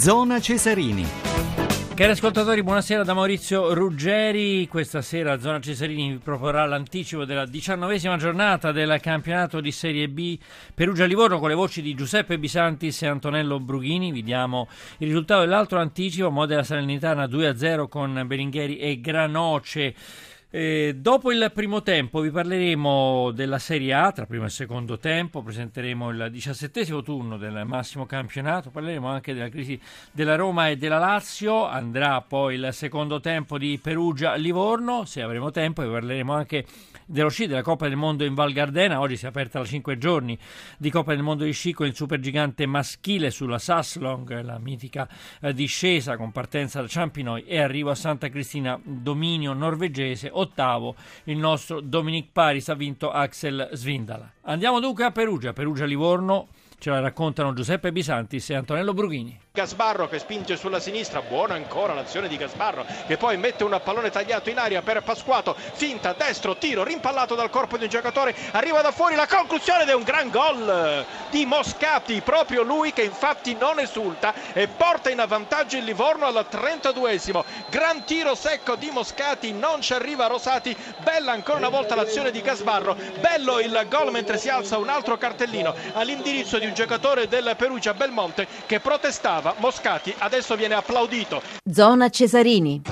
Zona Cesarini. Cari ascoltatori, buonasera da Maurizio Ruggeri. Questa sera Zona Cesarini vi proporrà l'anticipo della diciannovesima giornata del campionato di Serie B Perugia-Livorno con le voci di Giuseppe Bisantis e Antonello Brughini. Vi diamo il risultato dell'altro anticipo, Modena Salernitana 2-0 con Beringhieri e Granoce. Eh, dopo il primo tempo vi parleremo della Serie A, tra primo e secondo tempo, presenteremo il diciassettesimo turno del massimo campionato, parleremo anche della crisi della Roma e della Lazio, andrà poi il secondo tempo di Perugia-Livorno, se avremo tempo vi parleremo anche dello sci della Coppa del Mondo in Val Gardena. Oggi si è aperta da 5 giorni di Coppa del Mondo di sci con il supergigante maschile sulla Sasslong, la mitica eh, discesa con partenza da Ciampinoi e arrivo a Santa Cristina, dominio norvegese. Ottavo il nostro Dominic Paris ha vinto Axel Svindala. Andiamo dunque a Perugia, Perugia-Livorno. Ce la raccontano Giuseppe Bisantis e Antonello Brughini. Gasbarro che spinge sulla sinistra, buona ancora l'azione di Gasbarro che poi mette un pallone tagliato in aria per Pasquato, finta, destro, tiro, rimpallato dal corpo di un giocatore, arriva da fuori la conclusione ed è un gran gol di Moscati, proprio lui che infatti non esulta e porta in avvantaggio il Livorno al 32esimo, gran tiro secco di Moscati, non ci arriva Rosati, bella ancora una volta l'azione di Gasbarro, bello il gol mentre si alza un altro cartellino all'indirizzo di un giocatore del Perugia Belmonte che protestava Moscati adesso viene applaudito. Zona Cesarini.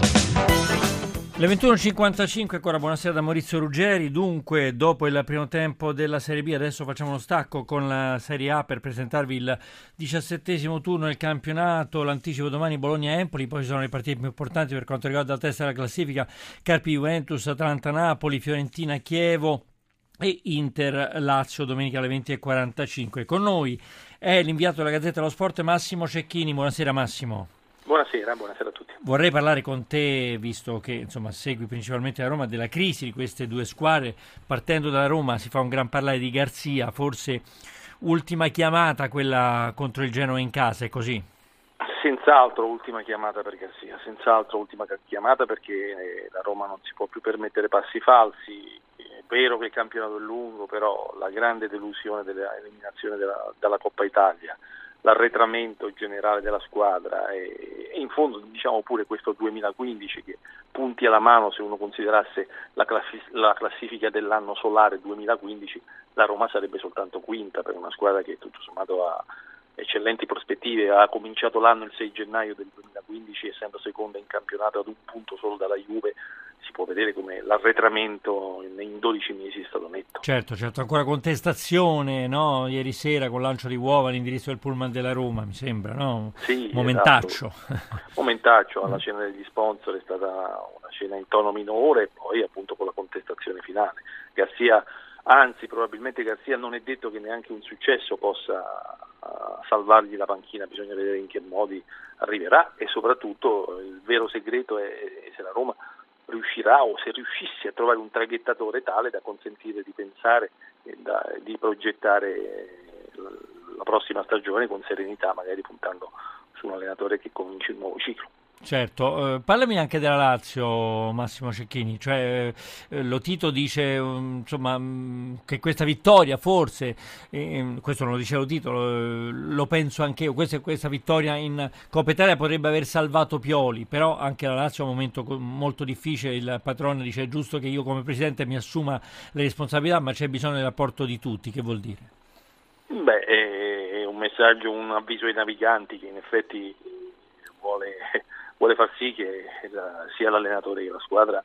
Le 21.55, ancora buonasera da Maurizio Ruggeri. Dunque, dopo il primo tempo della Serie B, adesso facciamo uno stacco con la Serie A per presentarvi il diciassettesimo turno del campionato. L'anticipo domani Bologna-Empoli, poi ci sono le partite più importanti per quanto riguarda la testa della classifica: Carpi-Juventus, Atalanta-Napoli, Fiorentina-Chievo e Inter-Lazio domenica alle 20.45. Con noi è l'inviato della Gazzetta dello Sport Massimo Cecchini. Buonasera Massimo. Buonasera, buonasera a tutti. Vorrei parlare con te, visto che insomma, segui principalmente la Roma, della crisi di queste due squadre. Partendo dalla Roma si fa un gran parlare di Garzia, forse ultima chiamata quella contro il Genoa in casa, è così? Senz'altro ultima chiamata per Garzia, senz'altro ultima chiamata perché eh, la Roma non si può più permettere passi falsi, vero che il campionato è lungo, però la grande delusione dell'eliminazione della, dalla Coppa Italia, l'arretramento generale della squadra e, e, in fondo diciamo pure questo 2015 che punti alla mano se uno considerasse la, classi, la classifica dell'anno solare 2015 la Roma sarebbe soltanto quinta per una squadra che tutto sommato ha eccellenti prospettive, ha cominciato l'anno il 6 gennaio del 2015 essendo seconda in campionato ad un punto solo dalla Juve, si può vedere come l'arretramento in 12 mesi è stato netto. Certo, certo, ancora contestazione, no? Ieri sera con lancio di uova all'indirizzo del pullman della Roma, mi sembra, no? Sì, Momentaccio. Esatto. Momentaccio, alla cena degli sponsor è stata una cena in tono minore e poi appunto con la contestazione finale. Garzia, anzi probabilmente Garzia non è detto che neanche un successo possa salvargli la panchina, bisogna vedere in che modi arriverà e soprattutto il vero segreto è se la Roma riuscirà o se riuscisse a trovare un traghettatore tale da consentire di pensare e da, di progettare la prossima stagione con serenità, magari puntando su un allenatore che cominci un nuovo ciclo. Certo, eh, parlami anche della Lazio, Massimo Cecchini, cioè, eh, lo Tito dice um, insomma, um, che questa vittoria forse, eh, questo non lo dice lo Tito, lo, penso anche io, questa, questa, vittoria in Coppa Italia potrebbe aver salvato Pioli, però anche la Lazio è un momento molto difficile, il patrono dice è giusto che io come presidente mi assuma le responsabilità, ma c'è bisogno dell'apporto di tutti, che vuol dire? Beh, è un messaggio, un avviso ai naviganti che in effetti vuole vuole far sì che la, sia l'allenatore che la squadra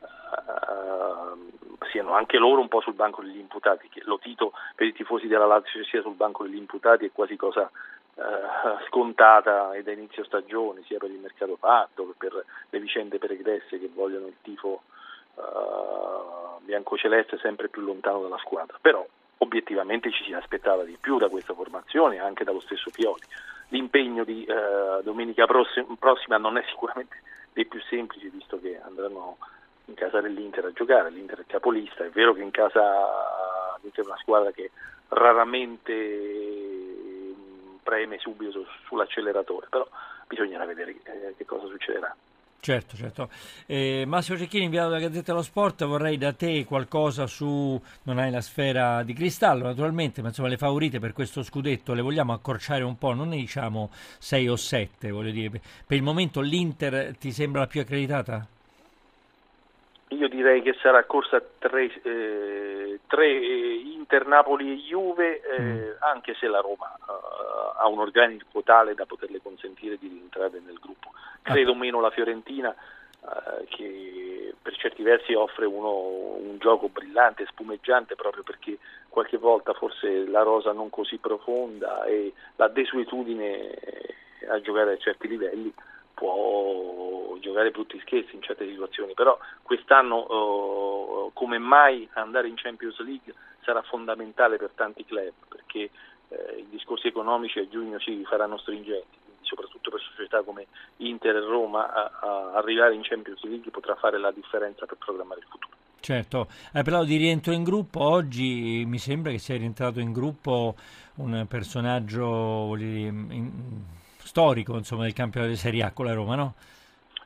uh, siano anche loro un po' sul banco degli imputati, che lo Tito per i tifosi della Lazio sia sul banco degli imputati è quasi cosa uh, scontata e da inizio stagione, sia per il mercato fatto che per le vicende pregresse che vogliono il tifo uh, biancoceleste sempre più lontano dalla squadra. Però obiettivamente ci si aspettava di più da questa formazione, anche dallo stesso Pioli l'impegno di eh, domenica prossima non è sicuramente dei più semplici visto che andranno in casa dell'Inter a giocare, l'Inter è capolista, è vero che in casa l'Inter è una squadra che raramente preme subito sull'acceleratore, però bisognerà vedere eh, che cosa succederà. Certo, certo. Eh, Massimo Cecchini, inviato dalla Gazzetta dello Sport, vorrei da te qualcosa su, non hai la sfera di cristallo naturalmente, ma insomma le favorite per questo scudetto le vogliamo accorciare un po', non ne diciamo 6 o 7, voglio dire. Per il momento l'Inter ti sembra la più accreditata? Io direi che sarà corsa 3 eh, Inter, Napoli e Juve, eh, mm. anche se la Roma uh, ha un organico tale da poterle consentire di rientrare nel gruppo credo meno la Fiorentina eh, che per certi versi offre uno, un gioco brillante, spumeggiante proprio perché qualche volta forse la rosa non così profonda e la desuetudine a giocare a certi livelli può giocare brutti scherzi in certe situazioni, però quest'anno eh, come mai andare in Champions League sarà fondamentale per tanti club perché eh, i discorsi economici a giugno si faranno stringenti soprattutto per società come Inter e Roma, a, a arrivare in Champions League potrà fare la differenza per programmare il futuro. Certo, hai parlato di rientro in gruppo, oggi mi sembra che sia rientrato in gruppo un personaggio in, storico insomma, del campionato di Serie A con la Roma, no?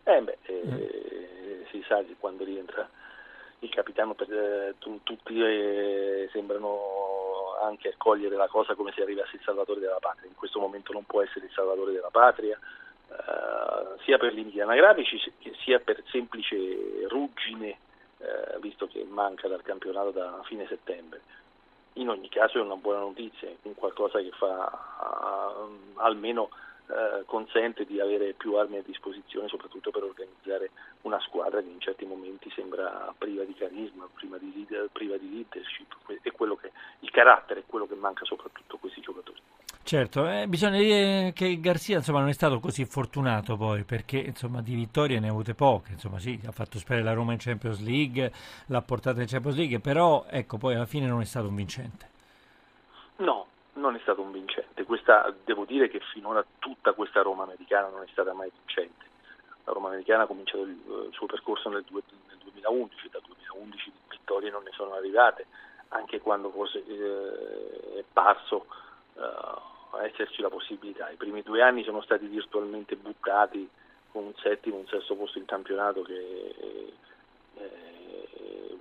Eh beh, eh, eh. si sa che quando rientra il capitano per, eh, tutti eh, sembrano anche accogliere la cosa come se arrivasse il salvatore della patria. In questo momento non può essere il salvatore della patria, eh, sia per limiti anagrafici sia per semplice ruggine, eh, visto che manca dal campionato da fine settembre. In ogni caso è una buona notizia, un qualcosa che fa almeno eh, consente di avere più armi a disposizione, soprattutto per organizzare una squadra che in certi momenti sembra priva di carisma, priva di, leader, priva di leadership, è quello che, il carattere è quello che manca soprattutto a questi giocatori. Certo, eh, bisogna dire che Garzia insomma, non è stato così fortunato poi perché insomma, di vittorie ne ha avute poche, insomma, sì, ha fatto sperare la Roma in Champions League, l'ha portata in Champions League, però ecco, poi alla fine non è stato un vincente. No, non è stato un vincente. Questa, devo dire che finora tutta questa Roma americana non è stata mai vincente. La Roma americana ha cominciato il, il suo percorso nel, nel, 2011, dal 2011 vittorie non ne sono arrivate, anche quando forse eh, è parso eh, esserci la possibilità. I primi due anni sono stati virtualmente buttati con un settimo, un sesto posto in campionato che eh,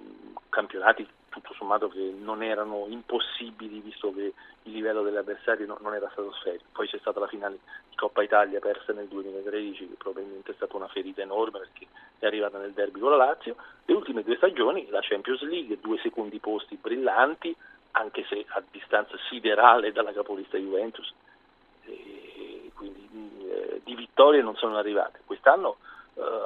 campionati tutto sommato che non erano impossibili visto che il livello degli avversari no, non era stato sferico. Poi c'è stata la finale di Coppa Italia persa nel 2013 che probabilmente è stata una ferita enorme perché è arrivata nel derby con la Lazio. Le ultime due stagioni la Champions League, due secondi posti brillanti, anche se a distanza siderale dalla capolista Juventus, e quindi eh, di vittorie non sono arrivate. Quest'anno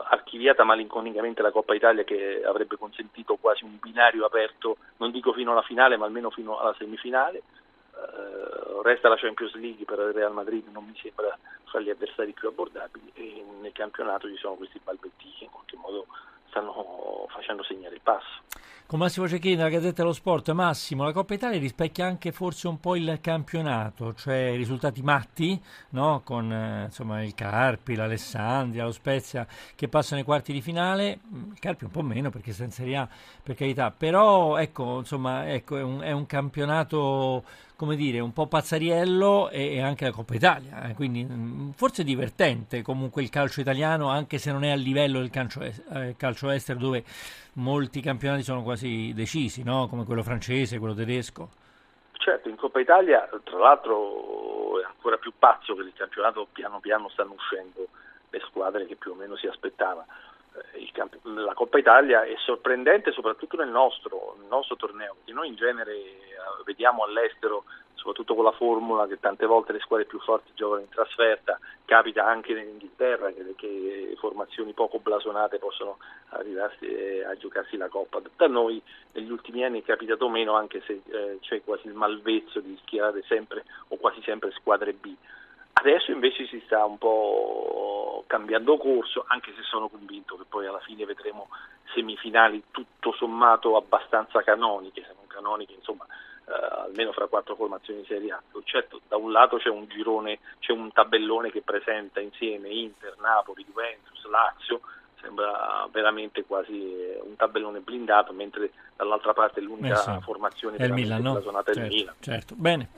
archiviata malinconicamente la Coppa Italia che avrebbe consentito quasi un binario aperto, non dico fino alla finale, ma almeno fino alla semifinale. Eh, resta la Champions League per il Real Madrid, non mi sembra fra gli avversari più abbordabili e nel campionato ci sono questi balbetti che in qualche modo stanno facendo segnare il passo. Con Massimo Cecchini della Gazzetta dello Sport, Massimo, la Coppa Italia rispecchia anche forse un po' il campionato, cioè risultati matti, no? con eh, insomma, il Carpi, l'Alessandria, lo Spezia che passano ai quarti di finale, mm, il Carpi un po' meno perché sta in Serie A, per carità, però ecco, insomma, ecco, è, un, è un campionato come dire, un po' pazzariello e, e anche la Coppa Italia, eh, quindi mh, mm, forse divertente comunque il calcio italiano, anche se non è a livello del calcio, eh, calcio estero dove molti campionati sono quasi decisi, no? come quello francese, quello tedesco. Certo, in Coppa Italia tra l'altro è ancora più pazzo che il campionato piano piano stanno uscendo le squadre che più o meno si aspettava. Eh, camp- la Coppa Italia è sorprendente soprattutto nel nostro, nel nostro torneo, perché noi in genere vediamo all'estero, soprattutto con la formula che tante volte le squadre più forti giocano in trasferta, capita anche in Inghilterra che, che formazioni poco blasonate possono arrivarsi eh, a giocarsi la Coppa. Da noi negli ultimi anni è capitato meno anche se eh, c'è quasi il malvezzo di schierare sempre o quasi sempre squadre B. Adesso invece si sta un po' cambiando corso, anche se sono convinto che poi alla fine vedremo semifinali tutto sommato abbastanza canoniche, se non canoniche, insomma, almeno fra quattro formazioni di Serie A. Certo, da un lato c'è un girone, c'è un tabellone che presenta insieme Inter, Napoli, Juventus, Lazio, sembra veramente quasi eh, un tabellone blindato, mentre dall'altra parte l'unica eh sì. formazione è il Milan, no? certo, è il Milan. Certo, bene.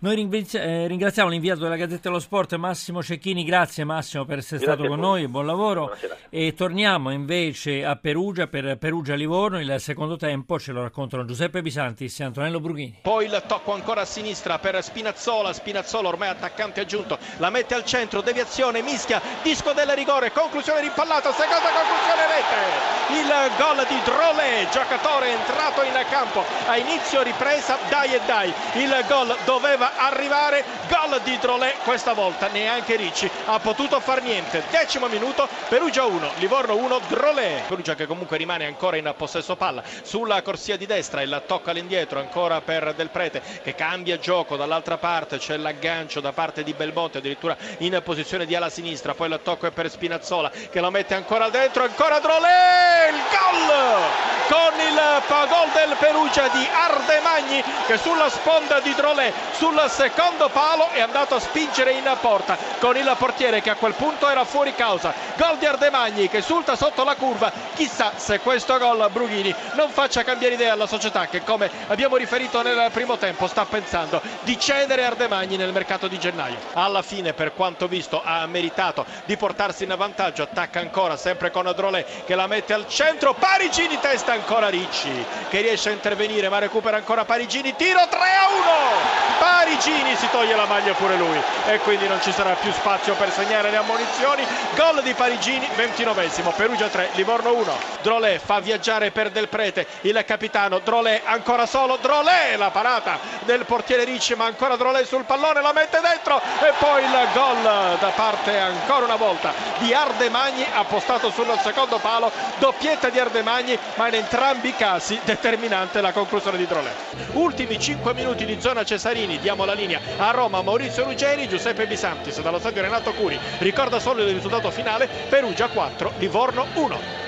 Noi ringraziamo l'inviato della Gazzetta dello Sport Massimo Cecchini, grazie Massimo per essere grazie stato con noi, buon lavoro. Buonasera. E torniamo invece a Perugia per Perugia-Livorno, il secondo tempo ce lo raccontano Giuseppe Bisantis e Antonello Brughini. Poi il tocco ancora a sinistra per Spinazzola, Spinazzola ormai attaccante aggiunto, la mette al centro, deviazione, mischia, disco del rigore, conclusione rimpallata, seconda conclusione rete, il gol di Drolé, giocatore entrato in campo. A inizio ripresa, dai e dai, il gol doveva arrivare, gol di Drolé, questa volta neanche Ricci ha potuto far niente, decimo minuto, Perugia 1, Livorno 1, Drolé, Perugia che comunque rimane ancora in possesso palla, sulla corsia di destra, il tocco all'indietro ancora per Del Prete che cambia gioco. Dall'altra parte, c'è l'aggancio da parte di Belmonte addirittura in posizione di ala sinistra, poi il tocco è per Spinazzola che lo mette ancora dentro, ancora Drolé, il gol con il gol del Perugia di Ardemagni che sulla sponda di Drolé sul secondo palo è andato a spingere in porta con il portiere che a quel punto era fuori causa. Gol di Ardemagni che sulta sotto la curva. Chissà se questo gol Brughini non faccia cambiare idea alla società che come abbiamo riferito nel primo tempo sta pensando di cedere Ardemagni nel mercato di gennaio. Alla fine per quanto visto ha meritato di portarsi in vantaggio. Attacca ancora sempre con Drolé che la mette al centro. Parigini testa ancora Ricci che riesce a intervenire ma recupera ancora Parigini. Tiro 3 a 1. Parigini si toglie la maglia pure lui e quindi non ci sarà più spazio per segnare le ammonizioni. Gol di Parigini, 29esimo, Perugia 3, Livorno 1. Drolé fa viaggiare per Del Prete il capitano. Drolé ancora solo. Drolé la parata del portiere Ricci, ma ancora Drolé sul pallone, la mette dentro e poi il gol da parte ancora una volta di Ardemagni appostato sul secondo palo. Doppietta di Ardemagni, ma in entrambi i casi determinante la conclusione di Drolé. Ultimi 5 minuti di zona Cesarini, diamo la linea a Roma, Maurizio Ruggeri, Giuseppe Bisantis dallo stadio Renato Curi. Ricorda solo il risultato finale, Perugia 4, Livorno 1.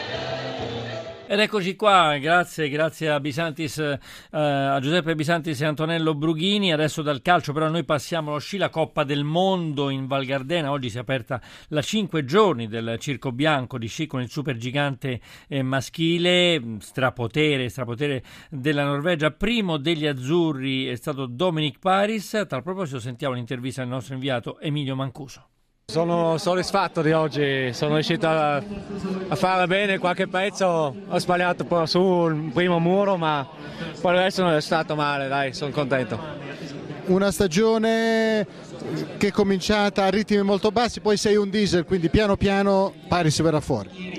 Ed eccoci qua, grazie, grazie a Bisantis, eh, a Giuseppe Bisantis e Antonello Brughini. Adesso dal calcio però noi passiamo allo sci, la Coppa del Mondo in Val Gardena. Oggi si è aperta la 5 giorni del Circo Bianco di sci con il supergigante eh, maschile, strapotere, strapotere della Norvegia. Primo degli azzurri è stato Dominic Paris. A tal proposito sentiamo l'intervista del nostro inviato Emilio Mancuso. Sono soddisfatto di oggi, sono riuscito a, a, fare bene qualche pezzo, ho sbagliato un po' sul primo muro ma poi il resto non è stato male, dai, sono contento. Una stagione che è cominciata a ritmi molto bassi, poi sei un diesel, quindi piano piano pari si verrà fuori.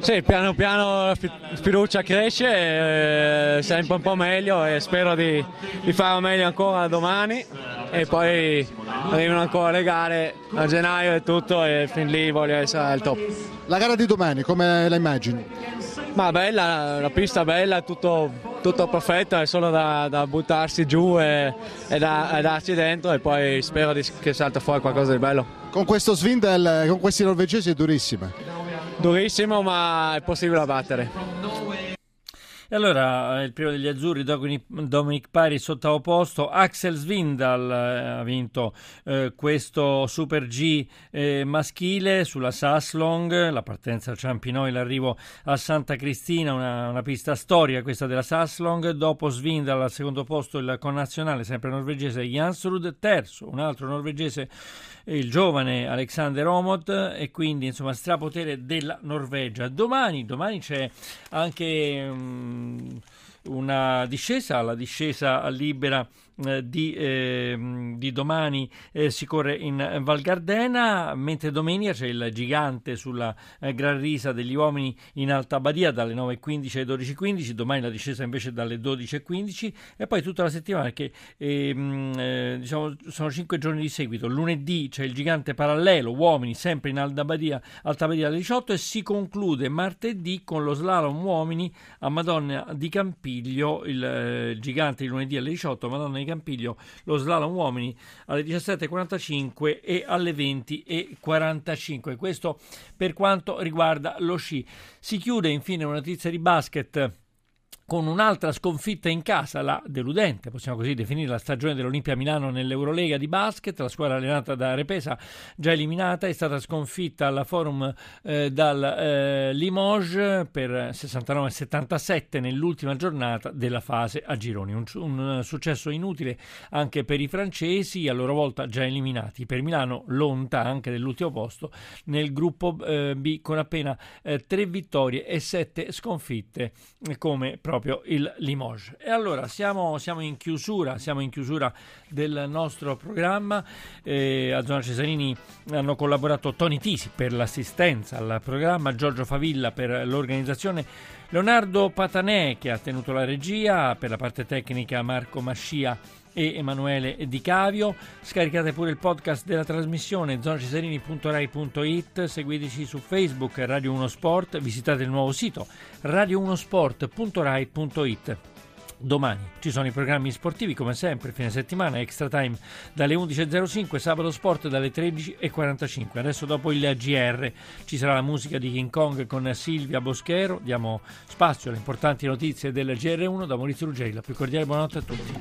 Sì, piano piano la fiducia cresce, eh, sempre un po' meglio e spero di, di fare meglio ancora domani e poi arrivano ancora le gare a gennaio e tutto e fin lì voglio essere al top. La gara di domani come la immagini? Ma bella, la pista bella, tutto, tutto perfetto, è solo da, da buttarsi giù e, e, da, e, darci dentro e poi spero di, che salta fuori qualcosa di bello. Con questo Svindel, con questi norvegesi è durissima. Durissimo ma è possibile da battere. E allora il primo degli azzurri, Dominic Paris, ottavo posto, Axel Svindal eh, ha vinto eh, questo Super G eh, maschile sulla Sasslong, la partenza al Ciampinoi, l'arrivo a Santa Cristina, una, una pista storia questa della Sasslong, dopo Svindal al secondo posto il connazionale, sempre norvegese, Jansrud, terzo, un altro norvegese il giovane Alexander Omot e quindi insomma strapotere della Norvegia. Domani, domani c'è anche um, una discesa, la discesa libera di, eh, di, domani eh, si corre in Val Gardena, mentre domenica c'è il gigante sulla eh, Gran Risa degli uomini in Alta Badia dalle 9.15 alle 12.15, domani la discesa invece dalle 12.15 e poi tutta la settimana che ehm, eh, diciamo, sono cinque giorni di seguito. Lunedì c'è il gigante parallelo, uomini sempre in Alta Badia, Alta Badia alle 18 e si conclude martedì con lo slalom uomini a Madonna di Campiglio, il, eh, gigante di lunedì alle 18, Madonna di Campiglio lo slalom uomini alle 17.45 e alle 20.45. Questo per quanto riguarda lo sci. Si chiude infine una notizia di basket con un'altra sconfitta in casa, la deludente, possiamo così definire la stagione dell'Olimpia Milano nell'Eurolega di basket, la squadra allenata da Repesa già eliminata, è stata sconfitta alla Forum eh, dal eh, Limoges per 69-77 nell'ultima giornata della fase a gironi, un, un, successo inutile anche per i francesi, a loro volta già eliminati, per Milano lonta anche dell'ultimo posto nel gruppo eh, B con appena eh, tre vittorie e sette sconfitte come proprio proprio il Limoges. E allora siamo, siamo, in, chiusura, siamo in chiusura del nostro programma. Eh, a Zona Cesarini hanno collaborato Tony Tisi per l'assistenza al programma, Giorgio Favilla per l'organizzazione. Leonardo Patanè che ha tenuto la regia, per la parte tecnica Marco Mascia e Emanuele Di Cavio. Scaricate pure il podcast della trasmissione zonacesarini.rai.it, seguiteci su Facebook Radio 1 Sport, visitate il nuovo sito radio1sport.rai.it. Domani ci sono i programmi sportivi come sempre, fine settimana, extra time dalle 11.05, sabato sport dalle 13.45. Adesso dopo il GR ci sarà la musica di King Kong con Silvia Boschero, diamo spazio alle importanti notizie del GR1 da Maurizio Ruggeri, la più cordiale buonanotte a tutti.